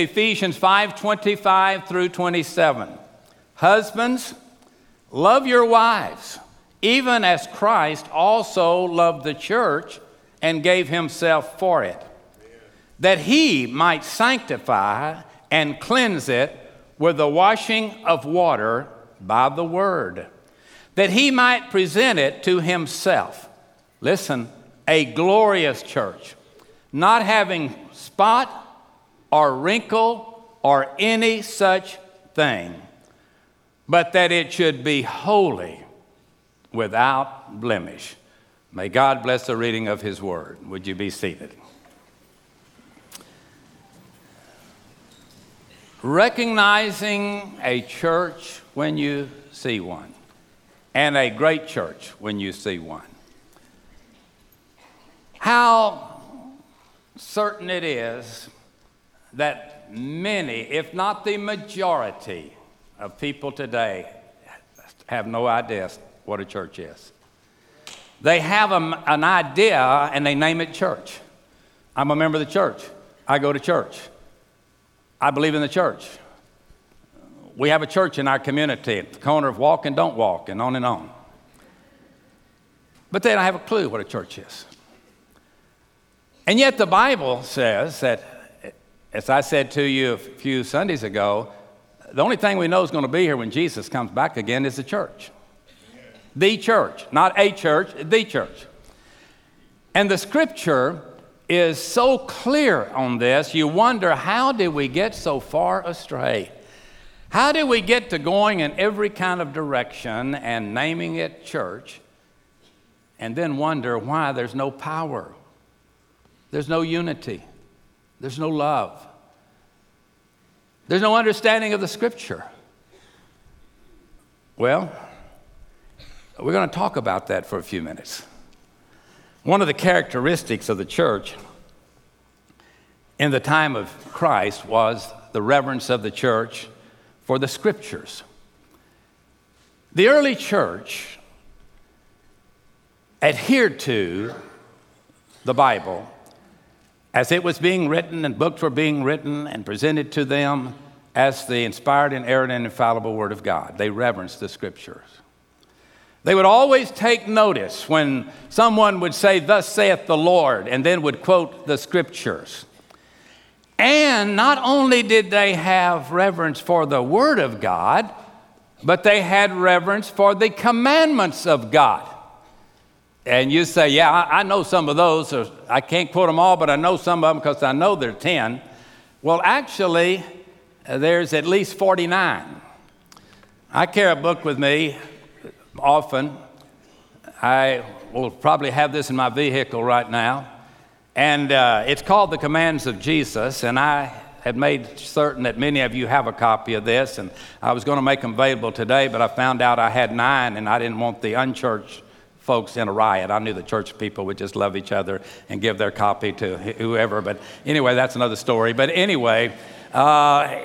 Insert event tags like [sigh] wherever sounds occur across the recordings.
Ephesians 5 25 through 27. Husbands, love your wives, even as Christ also loved the church and gave himself for it, that he might sanctify and cleanse it with the washing of water by the word, that he might present it to himself. Listen, a glorious church, not having spot or wrinkle or any such thing, but that it should be holy without blemish. May God bless the reading of his word. Would you be seated? Recognizing a church when you see one, and a great church when you see one. How certain it is that many, if not the majority, of people today have no idea what a church is. They have a, an idea and they name it church. I'm a member of the church. I go to church. I believe in the church. We have a church in our community at the corner of walk and don't walk, and on and on. But they don't have a clue what a church is. And yet the Bible says that, as I said to you a few Sundays ago, the only thing we know is going to be here when Jesus comes back again is the church. The church, not a church, the church. And the scripture is so clear on this, you wonder how did we get so far astray? How did we get to going in every kind of direction and naming it church and then wonder why there's no power, there's no unity, there's no love? There's no understanding of the scripture. Well, we're going to talk about that for a few minutes. One of the characteristics of the church in the time of Christ was the reverence of the church for the scriptures. The early church adhered to the Bible as it was being written and books were being written and presented to them as the inspired, and inerrant, and infallible Word of God. They reverenced the Scriptures. They would always take notice when someone would say, Thus saith the Lord, and then would quote the Scriptures. And not only did they have reverence for the Word of God, but they had reverence for the commandments of God. And you say, Yeah, I, I know some of those. Or, I can't quote them all, but I know some of them because I know there are 10. Well, actually, uh, there's at least 49. I carry a book with me often. I will probably have this in my vehicle right now. And uh, it's called The Commands of Jesus. And I had made certain that many of you have a copy of this. And I was going to make them available today, but I found out I had nine, and I didn't want the unchurched folks in a riot. I knew the church people would just love each other and give their copy to whoever. But anyway, that's another story. But anyway, uh,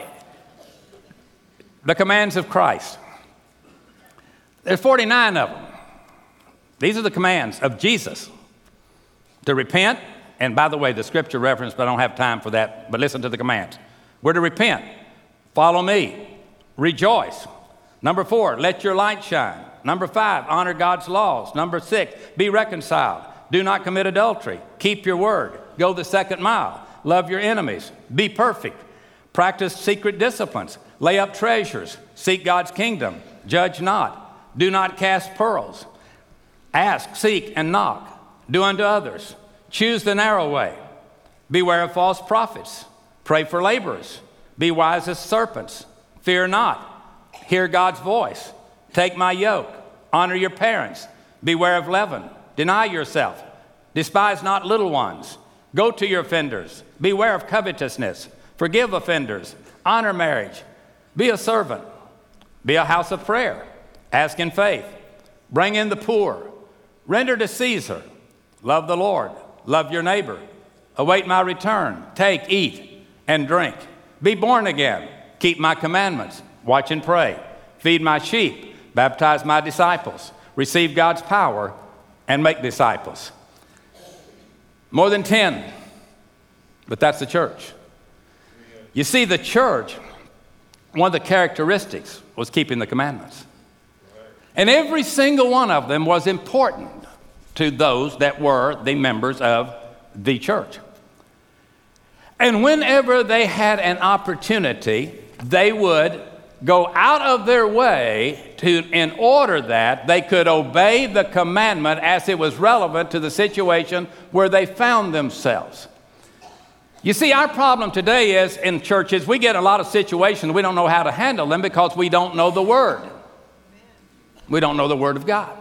the commands of Christ. There's 49 of them. These are the commands of Jesus to repent. And by the way, the scripture reference, but I don't have time for that. But listen to the commands. We're to repent, follow me, rejoice. Number four, let your light shine. Number five, honor God's laws. Number six, be reconciled. Do not commit adultery. Keep your word. Go the second mile. Love your enemies. Be perfect. Practice secret disciplines. Lay up treasures. Seek God's kingdom. Judge not. Do not cast pearls. Ask, seek, and knock. Do unto others. Choose the narrow way. Beware of false prophets. Pray for laborers. Be wise as serpents. Fear not. Hear God's voice. Take my yoke. Honor your parents. Beware of leaven. Deny yourself. Despise not little ones. Go to your offenders. Beware of covetousness. Forgive offenders. Honor marriage. Be a servant. Be a house of prayer. Ask in faith. Bring in the poor. Render to Caesar. Love the Lord. Love your neighbor. Await my return. Take, eat, and drink. Be born again. Keep my commandments. Watch and pray. Feed my sheep baptize my disciples, receive God's power, and make disciples. More than 10, but that's the church. You see, the church, one of the characteristics was keeping the commandments. And every single one of them was important to those that were the members of the church. And whenever they had an opportunity, they would go out of their way to, in order that they could obey the commandment as it was relevant to the situation where they found themselves. You see, our problem today is in churches, we get a lot of situations, we don't know how to handle them because we don't know the Word. We don't know the Word of God.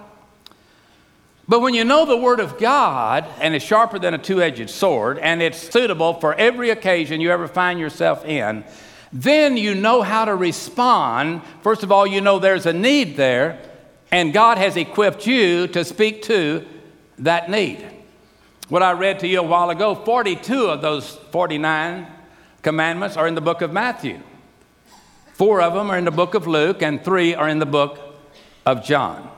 But when you know the Word of God, and it's sharper than a two edged sword, and it's suitable for every occasion you ever find yourself in, then you know how to respond. First of all, you know there's a need there, and God has equipped you to speak to that need. What I read to you a while ago, 42 of those 49 commandments are in the book of Matthew. Four of them are in the book of Luke, and three are in the book of John.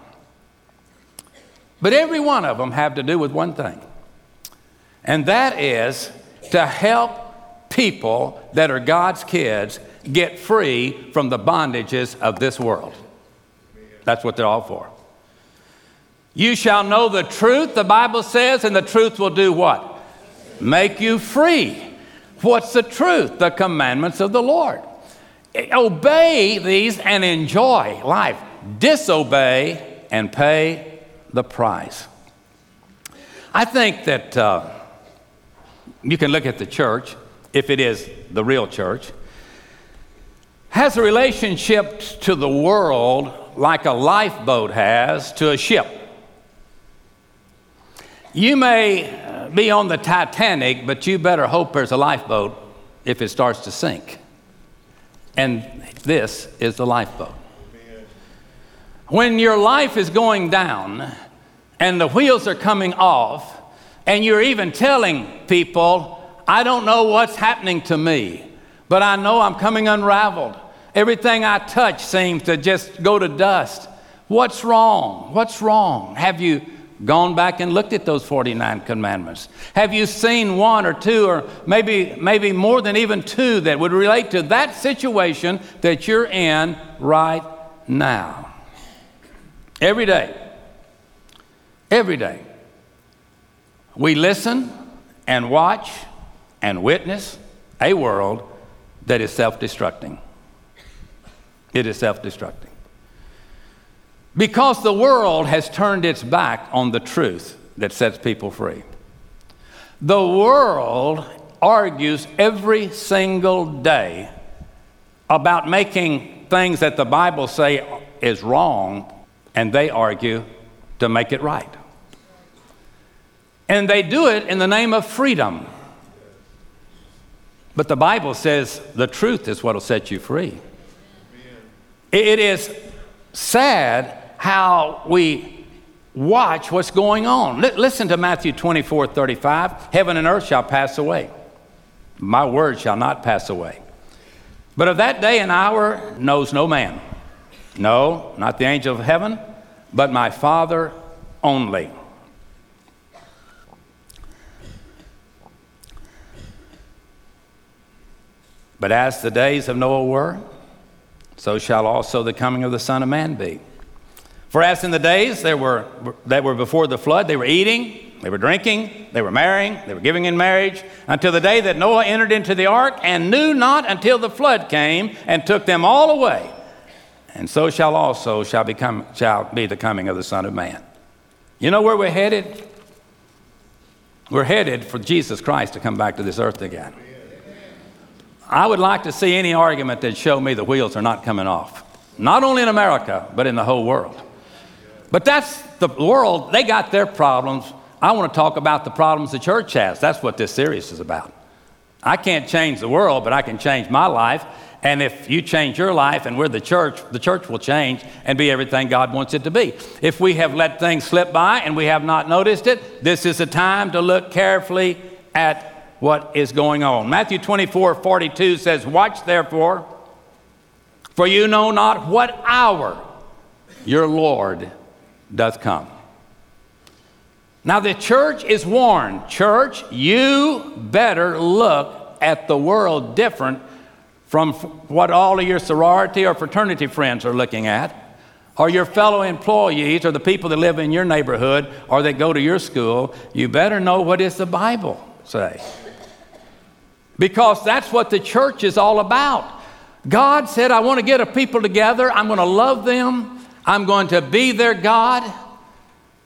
But every one of them have to do with one thing, and that is to help people that are God's kids get free from the bondages of this world. That's what they're all for. You shall know the truth, the Bible says, and the truth will do what? Make you free. What's the truth? The commandments of the Lord. Obey these and enjoy life. Disobey and pay the price. I think that uh, you can look at the church if it is the real church, has a relationship to the world like a lifeboat has to a ship. You may be on the Titanic, but you better hope there's a lifeboat if it starts to sink. And this is the lifeboat. When your life is going down and the wheels are coming off, and you're even telling people, I don't know what's happening to me, but I know I'm coming unraveled. Everything I touch seems to just go to dust. What's wrong? What's wrong? Have you gone back and looked at those 49 commandments? Have you seen one or two or maybe maybe more than even two that would relate to that situation that you're in right now? Every day. Every day. We listen and watch and witness a world that is self destructing. It is self destructing. Because the world has turned its back on the truth that sets people free. The world argues every single day about making things that the Bible say is wrong, and they argue to make it right. And they do it in the name of freedom. But the Bible says the truth is what will set you free. It is sad how we watch what's going on. Listen to Matthew 24 35. Heaven and earth shall pass away, my word shall not pass away. But of that day and hour knows no man. No, not the angel of heaven, but my Father only. But as the days of Noah were, so shall also the coming of the Son of Man be. For as in the days that were, that were before the flood, they were eating, they were drinking, they were marrying, they were giving in marriage, until the day that Noah entered into the ark, and knew not until the flood came and took them all away. And so shall also shall, become, shall be the coming of the Son of Man. You know where we're headed? We're headed for Jesus Christ to come back to this earth again. I would like to see any argument that show me the wheels are not coming off. Not only in America, but in the whole world. But that's the world, they got their problems. I want to talk about the problems the church has. That's what this series is about. I can't change the world, but I can change my life. And if you change your life and we're the church, the church will change and be everything God wants it to be. If we have let things slip by and we have not noticed it, this is a time to look carefully at what is going on. Matthew 24 42 says, Watch therefore, for you know not what hour your Lord doth come. Now, the church is warned. Church, you better look at the world different from what all of your sorority or fraternity friends are looking at, or your fellow employees, or the people that live in your neighborhood, or that go to your school, you better know what does the Bible say. Because that's what the church is all about. God said, I want to get a people together. I'm going to love them. I'm going to be their God.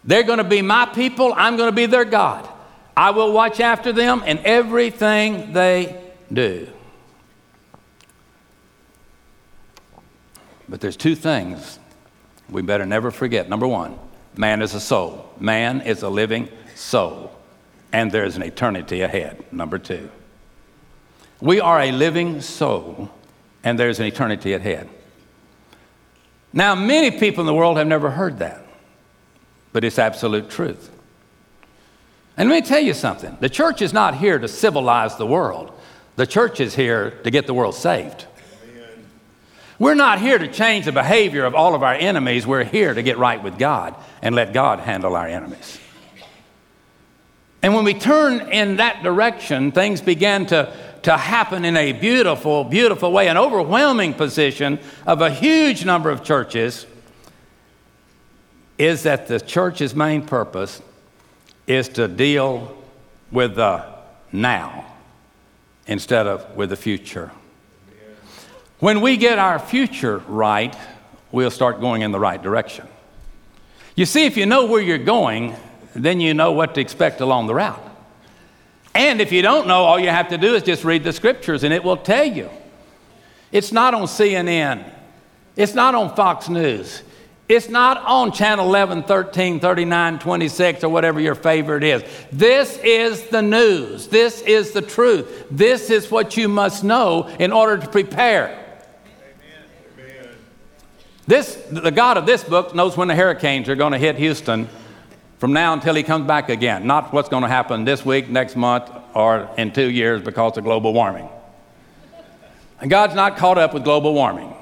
They're going to be my people. I'm going to be their God. I will watch after them in everything they do. But there's two things we better never forget. Number one, man is a soul, man is a living soul, and there's an eternity ahead. Number two, we are a living soul, and there's an eternity ahead. Now, many people in the world have never heard that, but it's absolute truth. And let me tell you something the church is not here to civilize the world, the church is here to get the world saved. We're not here to change the behavior of all of our enemies. We're here to get right with God and let God handle our enemies. And when we turn in that direction, things begin to, to happen in a beautiful, beautiful way. An overwhelming position of a huge number of churches is that the church's main purpose is to deal with the now instead of with the future. When we get our future right, we'll start going in the right direction. You see, if you know where you're going, then you know what to expect along the route. And if you don't know, all you have to do is just read the scriptures and it will tell you. It's not on CNN, it's not on Fox News, it's not on channel 11, 13, 39, 26, or whatever your favorite is. This is the news. This is the truth. This is what you must know in order to prepare. This, the God of this book knows when the hurricanes are going to hit Houston from now until he comes back again, not what's going to happen this week, next month, or in two years because of global warming. And God's not caught up with global warming.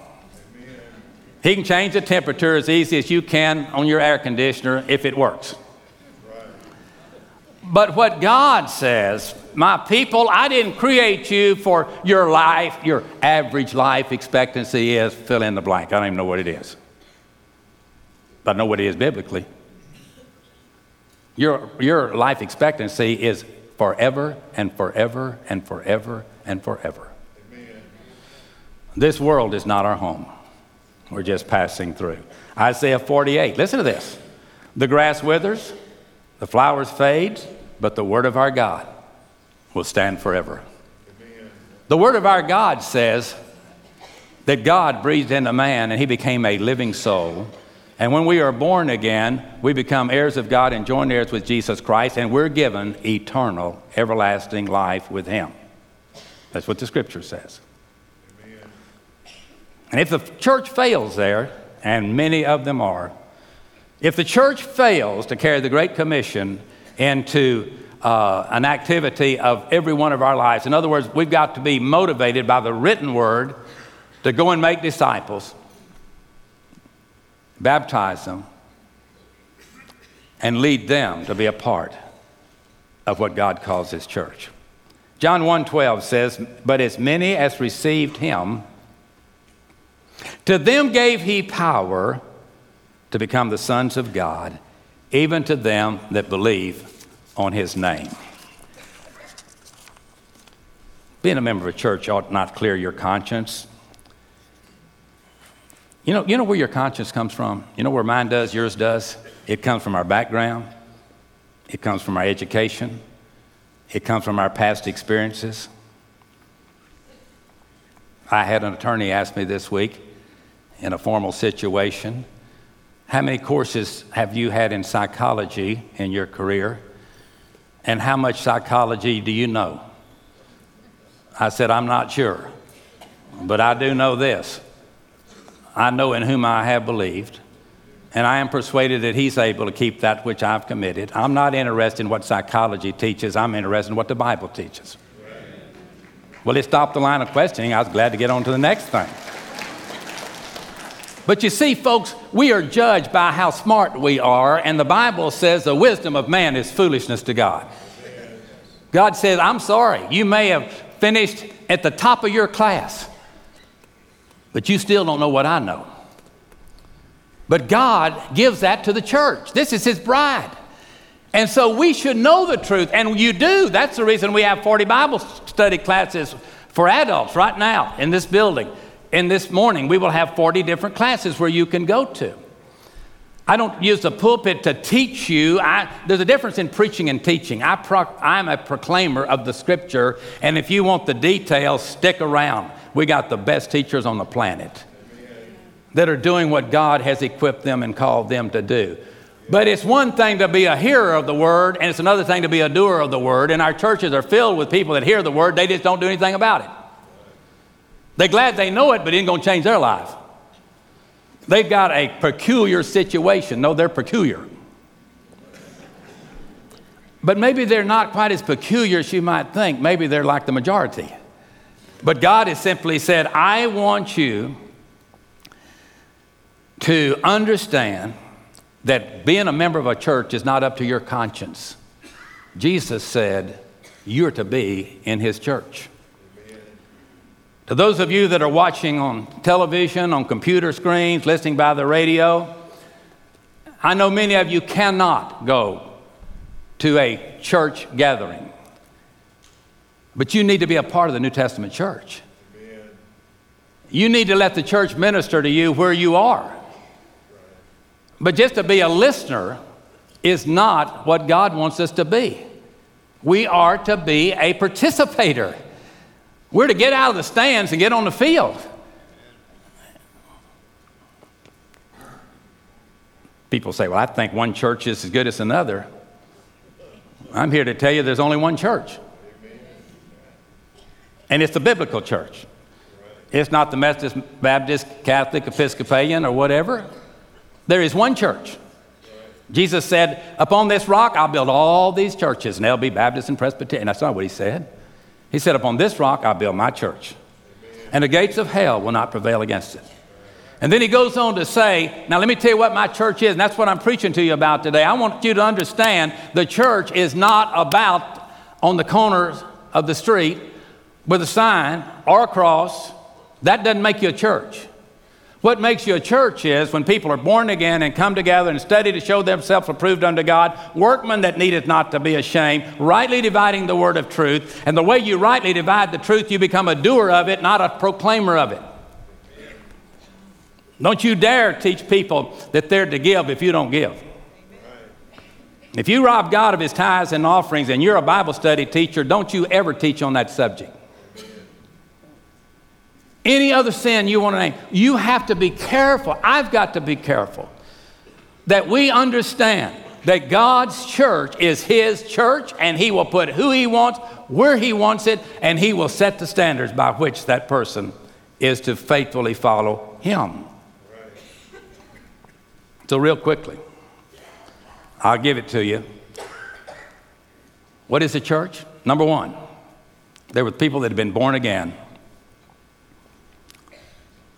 He can change the temperature as easy as you can on your air conditioner if it works. But what God says, my people, I didn't create you for your life, your average life expectancy is fill in the blank. I don't even know what it is. But I know what it is biblically. Your, your life expectancy is forever and forever and forever and forever. Amen. This world is not our home. We're just passing through. Isaiah 48, listen to this. The grass withers, the flowers fade, but the word of our God will stand forever. Amen. The word of our God says that God breathed into man and he became a living soul. And when we are born again, we become heirs of God and joint heirs with Jesus Christ, and we're given eternal, everlasting life with him. That's what the scripture says. Amen. And if the church fails there, and many of them are, if the church fails to carry the Great Commission into uh, an activity of every one of our lives. In other words, we've got to be motivated by the written word to go and make disciples, baptize them, and lead them to be a part of what God calls His church. John 1:12 says, "But as many as received him, to them gave he power to become the sons of God, even to them that believe on his name. Being a member of a church ought not clear your conscience. You know, you know where your conscience comes from? You know where mine does, yours does? It comes from our background, it comes from our education, it comes from our past experiences. I had an attorney ask me this week in a formal situation, How many courses have you had in psychology in your career? And how much psychology do you know? I said, I'm not sure. But I do know this I know in whom I have believed, and I am persuaded that He's able to keep that which I've committed. I'm not interested in what psychology teaches, I'm interested in what the Bible teaches. Well, it stopped the line of questioning. I was glad to get on to the next thing. But you see, folks, we are judged by how smart we are, and the Bible says the wisdom of man is foolishness to God. God says, I'm sorry, you may have finished at the top of your class, but you still don't know what I know. But God gives that to the church. This is His bride. And so we should know the truth, and you do. That's the reason we have 40 Bible study classes for adults right now in this building. In this morning, we will have 40 different classes where you can go to. I don't use the pulpit to teach you. I, there's a difference in preaching and teaching. I I'm a proclaimer of the scripture, and if you want the details, stick around. We got the best teachers on the planet that are doing what God has equipped them and called them to do. But it's one thing to be a hearer of the word, and it's another thing to be a doer of the word. And our churches are filled with people that hear the word, they just don't do anything about it. They're glad they know it, but it ain't going to change their life. They've got a peculiar situation. No, they're peculiar. But maybe they're not quite as peculiar as you might think. Maybe they're like the majority. But God has simply said, I want you to understand that being a member of a church is not up to your conscience. Jesus said, You're to be in his church. To those of you that are watching on television, on computer screens, listening by the radio, I know many of you cannot go to a church gathering, but you need to be a part of the New Testament church. You need to let the church minister to you where you are. But just to be a listener is not what God wants us to be. We are to be a participator. We're to get out of the stands and get on the field. People say, Well, I think one church is as good as another. I'm here to tell you there's only one church. And it's the biblical church. It's not the Methodist, Baptist, Catholic, Episcopalian, or whatever. There is one church. Jesus said, Upon this rock I'll build all these churches, and they'll be Baptist and Presbyterian. That's not what he said. He said, Upon this rock I'll build my church, and the gates of hell will not prevail against it. And then he goes on to say, Now let me tell you what my church is, and that's what I'm preaching to you about today. I want you to understand the church is not about on the corners of the street with a sign or a cross. That doesn't make you a church. What makes you a church is when people are born again and come together and study to show themselves approved unto God, workmen that needeth not to be ashamed, rightly dividing the word of truth. And the way you rightly divide the truth, you become a doer of it, not a proclaimer of it. Don't you dare teach people that they're to give if you don't give. If you rob God of his tithes and offerings and you're a Bible study teacher, don't you ever teach on that subject any other sin you want to name, you have to be careful. I've got to be careful that we understand that God's church is His church and He will put who He wants, where He wants it, and He will set the standards by which that person is to faithfully follow Him. So, real quickly, I'll give it to you. What is the church? Number one, there were people that had been born again.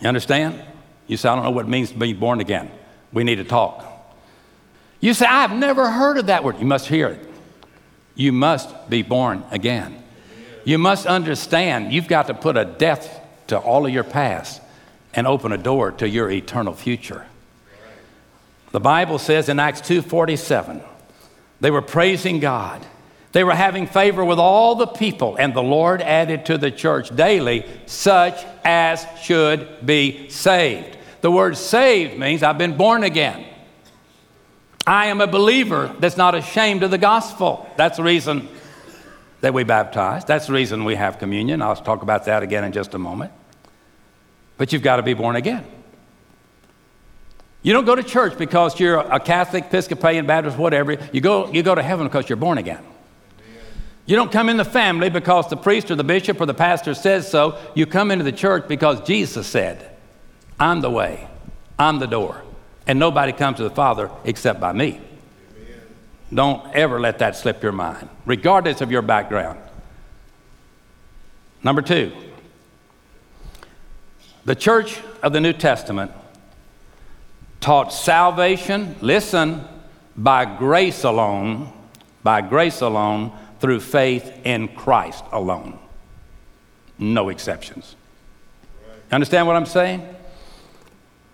You understand? You say, I don't know what it means to be born again. We need to talk. You say, I've never heard of that word. You must hear it. You must be born again. You must understand you've got to put a death to all of your past and open a door to your eternal future. The Bible says in Acts 2:47, they were praising God they were having favor with all the people, and the Lord added to the church daily such as should be saved. The word saved means I've been born again. I am a believer that's not ashamed of the gospel. That's the reason that we baptize. That's the reason we have communion. I'll talk about that again in just a moment. But you've got to be born again. You don't go to church because you're a Catholic, Episcopalian, Baptist, whatever. You go, you go to heaven because you're born again. You don't come in the family because the priest or the bishop or the pastor says so. You come into the church because Jesus said, I'm the way, I'm the door, and nobody comes to the Father except by me. Amen. Don't ever let that slip your mind, regardless of your background. Number two, the church of the New Testament taught salvation, listen, by grace alone, by grace alone through faith in Christ alone. No exceptions. You Understand what I'm saying?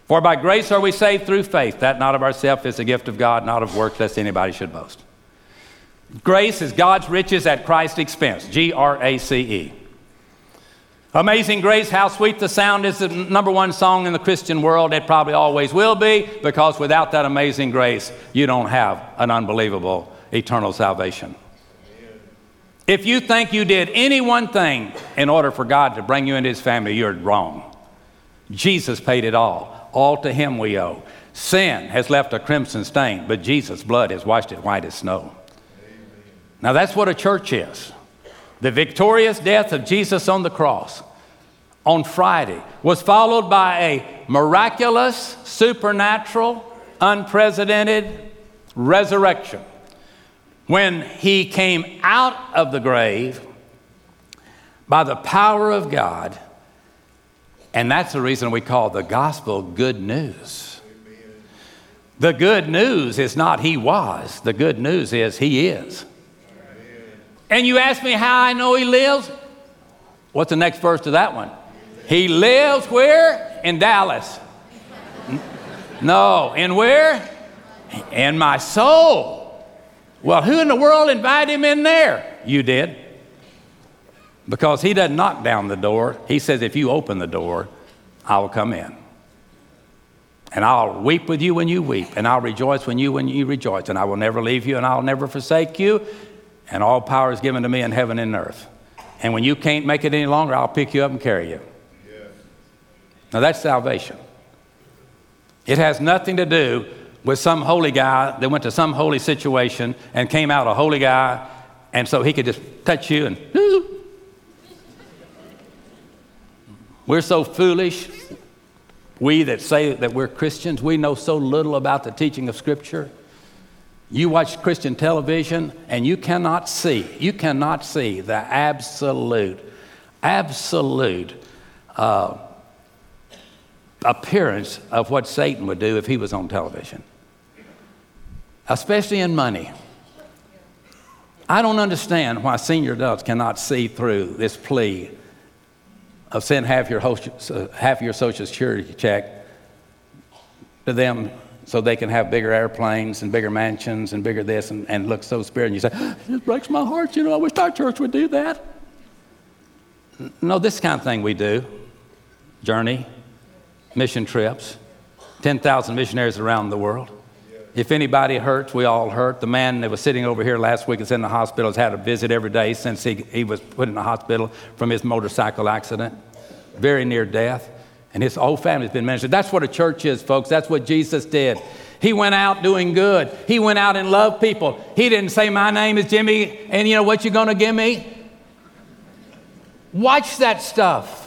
For by grace are we saved through faith, that not of ourselves is a gift of God, not of works, lest anybody should boast. Grace is God's riches at Christ's expense. G R A C E. Amazing Grace, how sweet the sound is the number one song in the Christian world. It probably always will be because without that amazing grace, you don't have an unbelievable eternal salvation. If you think you did any one thing in order for God to bring you into his family, you're wrong. Jesus paid it all. All to him we owe. Sin has left a crimson stain, but Jesus' blood has washed it white as snow. Now that's what a church is. The victorious death of Jesus on the cross on Friday was followed by a miraculous, supernatural, unprecedented resurrection. When he came out of the grave by the power of God, and that's the reason we call the gospel good news. The good news is not he was, the good news is he is. And you ask me how I know he lives? What's the next verse to that one? He lives where? In Dallas. No, in where? In my soul. Well, who in the world invited him in there? You did. Because he doesn't knock down the door. He says, if you open the door, I will come in. And I'll weep with you when you weep, and I'll rejoice when you when you rejoice, and I will never leave you, and I'll never forsake you, and all power is given to me in heaven and earth. And when you can't make it any longer, I'll pick you up and carry you. Now that's salvation. It has nothing to do with some holy guy that went to some holy situation and came out a holy guy, and so he could just touch you and. [laughs] We're so foolish. We that say that we're Christians, we know so little about the teaching of Scripture. You watch Christian television and you cannot see, you cannot see the absolute, absolute uh, appearance of what Satan would do if he was on television, especially in money. I don't understand why senior adults cannot see through this plea of send half your, host, half your Social Security check to them so they can have bigger airplanes and bigger mansions and bigger this and, and look so spiritual. And you say, it breaks my heart. You know, I wish our church would do that. No, this kind of thing we do journey, mission trips, 10,000 missionaries around the world. If anybody hurts, we all hurt. The man that was sitting over here last week is in the hospital, has had a visit every day since he, he was put in the hospital from his motorcycle accident, very near death and his whole family's been ministered. That's what a church is, folks. That's what Jesus did. He went out doing good. He went out and loved people. He didn't say, My name is Jimmy, and you know what you're going to give me? Watch that stuff.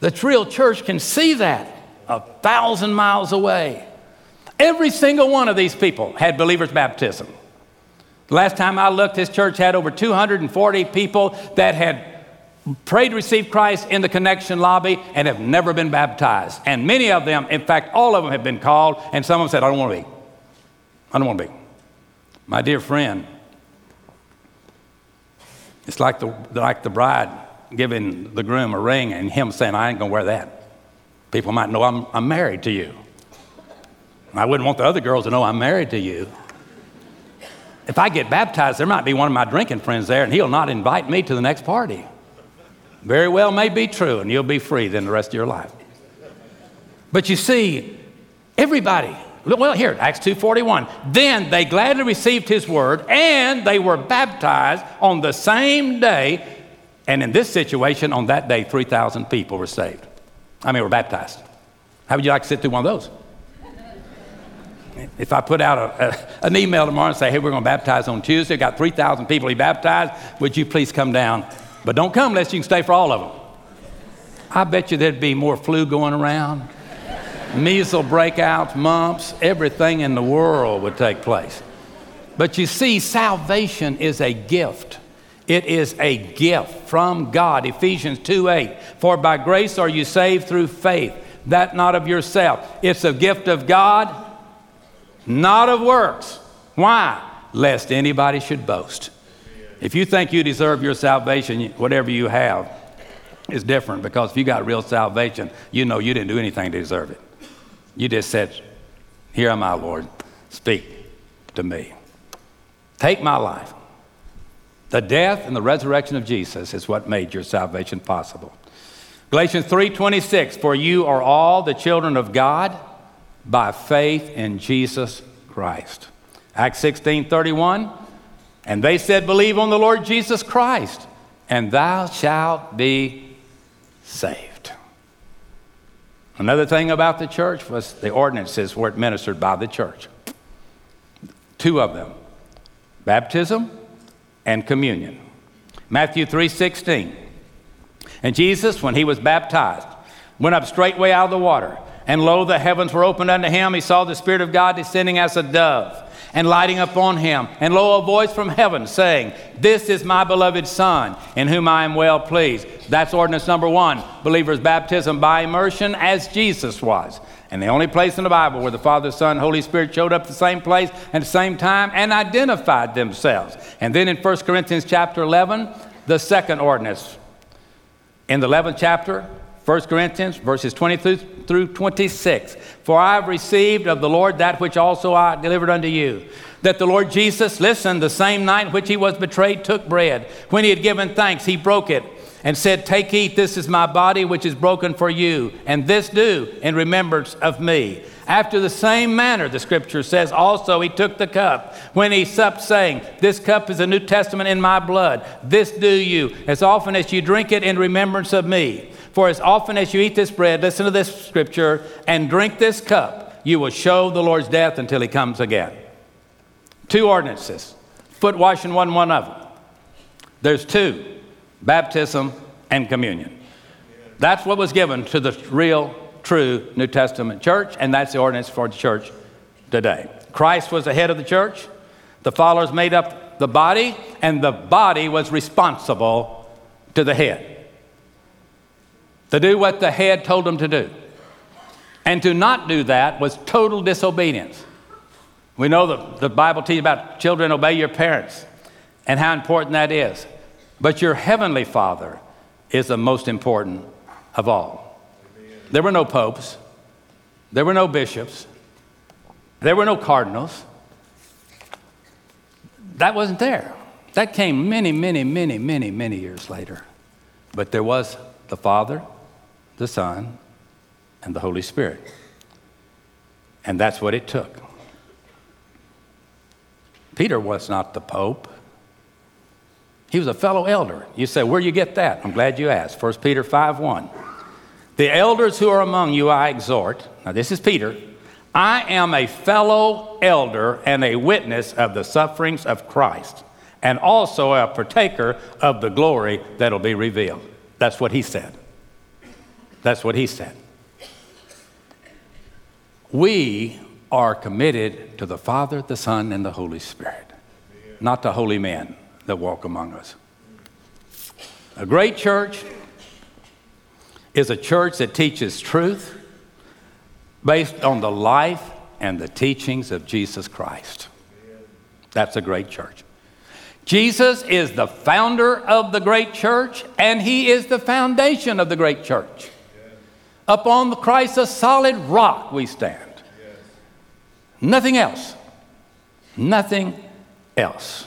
The real church can see that a thousand miles away. Every single one of these people had believers' baptism. The last time I looked, this church had over 240 people that had prayed to receive Christ in the connection lobby and have never been baptized. And many of them, in fact, all of them have been called, and some of them said, I don't want to be. I don't want to be. My dear friend, it's like the, like the bride giving the groom a ring and him saying, I ain't going to wear that. People might know I'm, I'm married to you. I wouldn't want the other girls to know I'm married to you. If I get baptized, there might be one of my drinking friends there, and he'll not invite me to the next party. Very well may be true, and you'll be free then the rest of your life. But you see, everybody, well, here, Acts 2.41. Then they gladly received his word, and they were baptized on the same day. And in this situation, on that day, 3,000 people were saved. I mean, were baptized. How would you like to sit through one of those? If I put out a, a, an email tomorrow and say, hey, we're going to baptize on Tuesday, got 3,000 people be baptized, would you please come down but don't come unless you can stay for all of them. I bet you there'd be more flu going around, measles breakouts, mumps, everything in the world would take place. But you see, salvation is a gift. It is a gift from God. Ephesians 2 8. For by grace are you saved through faith, that not of yourself. It's a gift of God, not of works. Why? Lest anybody should boast. If you think you deserve your salvation, whatever you have is different because if you got real salvation, you know you didn't do anything to deserve it. You just said, Here am I, Lord. Speak to me. Take my life. The death and the resurrection of Jesus is what made your salvation possible. Galatians 3:26 For you are all the children of God by faith in Jesus Christ. Acts 16:31 And they said believe on the Lord Jesus Christ and thou shalt be saved. Another thing about the church was the ordinances were administered by the church. Two of them. Baptism and communion. Matthew 3:16. And Jesus, when he was baptized, went up straightway out of the water, and lo, the heavens were opened unto him. He saw the Spirit of God descending as a dove and lighting upon him. And lo, a voice from heaven saying, This is my beloved Son, in whom I am well pleased. That's ordinance number one believers' baptism by immersion, as Jesus was. And the only place in the Bible where the Father, Son, Holy Spirit showed up the same place and the same time and identified themselves. And then in 1 Corinthians chapter 11, the second ordinance. In the 11th chapter, 1 Corinthians, verses 20 through 26. For I have received of the Lord that which also I delivered unto you. That the Lord Jesus, listen, the same night in which he was betrayed, took bread. When he had given thanks, he broke it and said, Take, eat, this is my body which is broken for you, and this do in remembrance of me. After the same manner, the scripture says, also he took the cup when he supped, saying, This cup is a New Testament in my blood. This do you as often as you drink it in remembrance of me. For as often as you eat this bread, listen to this scripture, and drink this cup, you will show the Lord's death until he comes again. Two ordinances. Foot washing, one, one of them. There's two baptism, and communion. That's what was given to the real, true New Testament church, and that's the ordinance for the church today. Christ was the head of the church, the followers made up the body, and the body was responsible to the head. To do what the head told them to do. And to not do that was total disobedience. We know that the Bible teaches about children obey your parents and how important that is. But your heavenly Father is the most important of all. There were no popes, there were no bishops, there were no cardinals. That wasn't there. That came many, many, many, many, many years later. But there was the Father, the Son, and the Holy Spirit. And that's what it took. Peter was not the Pope. He was a fellow elder. You say, where you get that? I'm glad you asked. 1 Peter 5 1. The elders who are among you I exhort, now this is Peter, I am a fellow elder and a witness of the sufferings of Christ, and also a partaker of the glory that'll be revealed. That's what he said. That's what he said. We are committed to the Father, the Son, and the Holy Spirit, not to holy men that walk among us. A great church is a church that teaches truth based on the life and the teachings of Jesus Christ. That's a great church. Jesus is the founder of the great church, and he is the foundation of the great church. Upon the Christ, a solid rock we stand. Nothing else. Nothing else.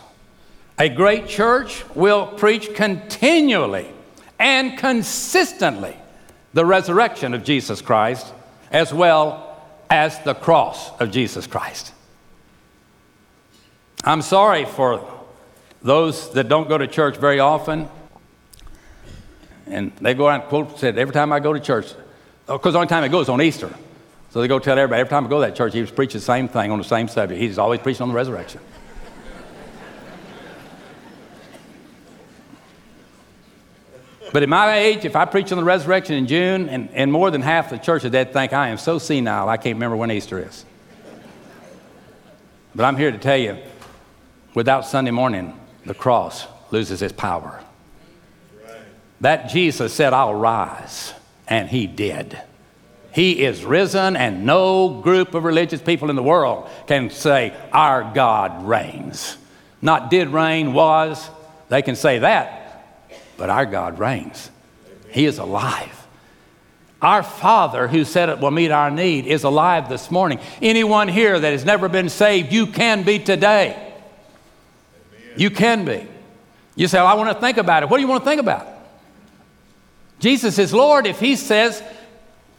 A great church will preach continually and consistently the resurrection of Jesus Christ as well as the cross of Jesus Christ. I'm sorry for those that don't go to church very often. And they go out and quote said, every time I go to church, because the only time I go is on Easter. So they go tell everybody, every time I go to that church, he was preaching the same thing on the same subject. He's always preaching on the resurrection. But at my age, if I preach on the resurrection in June, and, and more than half the church of dead think I am so senile, I can't remember when Easter is. But I'm here to tell you without Sunday morning, the cross loses its power. That Jesus said, I'll rise, and he did. He is risen, and no group of religious people in the world can say, Our God reigns. Not did reign, was. They can say that, but our God reigns. He is alive. Our Father who said it will meet our need is alive this morning. Anyone here that has never been saved, you can be today. You can be. You say, well, I want to think about it. What do you want to think about? Jesus is Lord. If He says,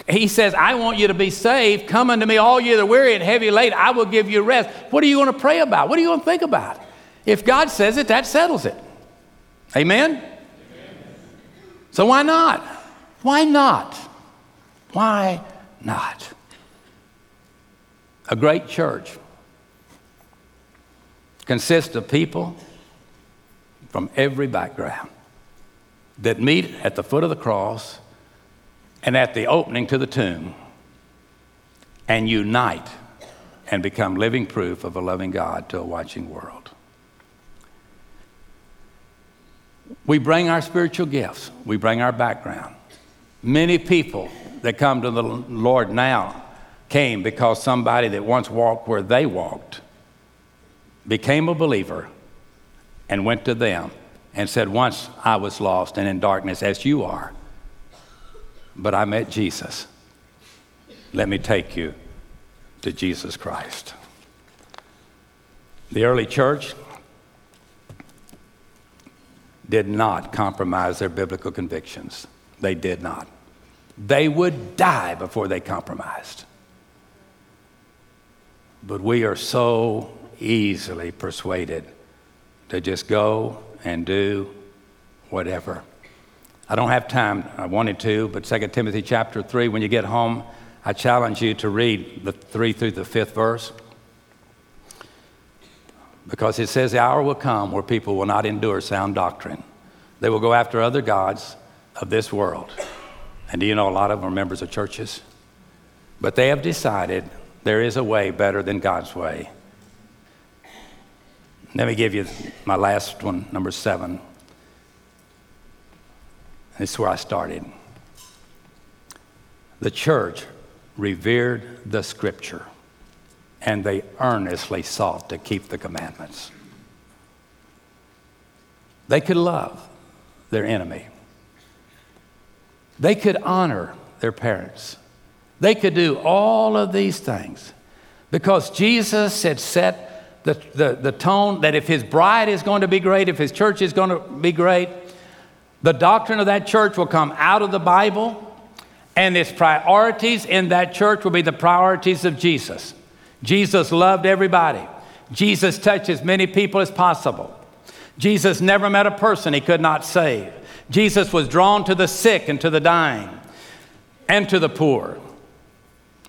He says, I want you to be saved, come unto me, all you that are weary and heavy laden, I will give you rest. What are you going to pray about? What are you going to think about? If God says it, that settles it. Amen? Amen. So why not? Why not? Why not? A great church consists of people from every background that meet at the foot of the cross and at the opening to the tomb and unite and become living proof of a loving God to a watching world. We bring our spiritual gifts, we bring our background. Many people that come to the Lord now came because somebody that once walked where they walked became a believer and went to them and said, Once I was lost and in darkness as you are, but I met Jesus. Let me take you to Jesus Christ. The early church did not compromise their biblical convictions. They did not. They would die before they compromised. But we are so easily persuaded to just go and do whatever. I don't have time. I wanted to, but 2 Timothy chapter 3, when you get home, I challenge you to read the 3 through the 5th verse. Because it says the hour will come where people will not endure sound doctrine. They will go after other gods of this world. And do you know a lot of them are members of churches? But they have decided there is a way better than God's way. Let me give you my last one, number seven. This is where I started. The church revered the scripture and they earnestly sought to keep the commandments. They could love their enemy. They could honor their parents. They could do all of these things because Jesus had set the, the, the tone that if his bride is going to be great, if his church is going to be great, the doctrine of that church will come out of the Bible, and its priorities in that church will be the priorities of Jesus. Jesus loved everybody. Jesus touched as many people as possible. Jesus never met a person he could not save. Jesus was drawn to the sick and to the dying and to the poor.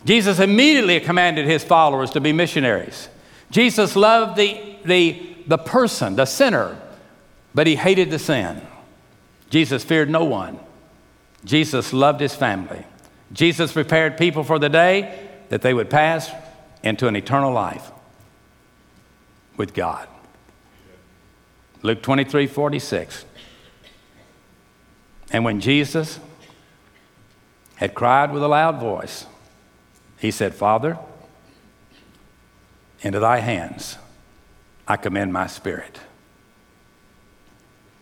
Jesus immediately commanded his followers to be missionaries. Jesus loved the, the, the person, the sinner, but he hated the sin. Jesus feared no one. Jesus loved his family. Jesus prepared people for the day that they would pass into an eternal life with God. Luke 23 46. And when Jesus had cried with a loud voice, he said, Father, into thy hands I commend my spirit.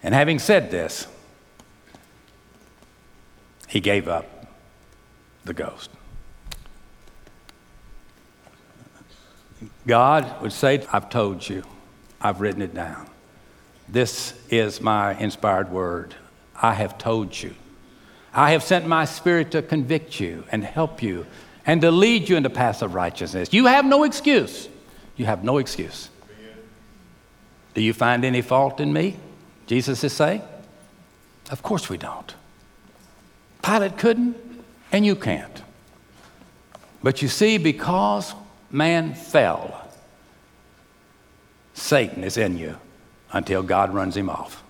And having said this, he gave up the ghost. God would say, I've told you, I've written it down. This is my inspired word. I have told you. I have sent my spirit to convict you and help you and to lead you into paths of righteousness. You have no excuse. You have no excuse. Do you find any fault in me? Jesus is saying. Of course we don't. Pilate couldn't, and you can't. But you see, because man fell, Satan is in you until God runs him off.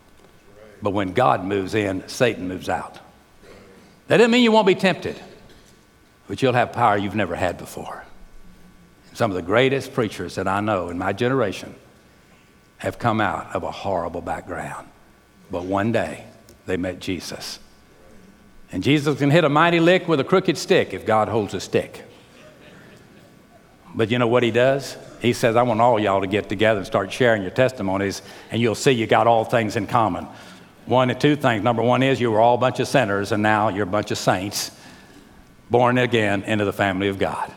But when God moves in, Satan moves out. That doesn't mean you won't be tempted, but you'll have power you've never had before. Some of the greatest preachers that I know in my generation have come out of a horrible background. But one day they met Jesus. And Jesus can hit a mighty lick with a crooked stick if God holds a stick. But you know what he does? He says, I want all y'all to get together and start sharing your testimonies, and you'll see you got all things in common. One and two things. Number one is you were all a bunch of sinners, and now you're a bunch of saints. born again into the family of God.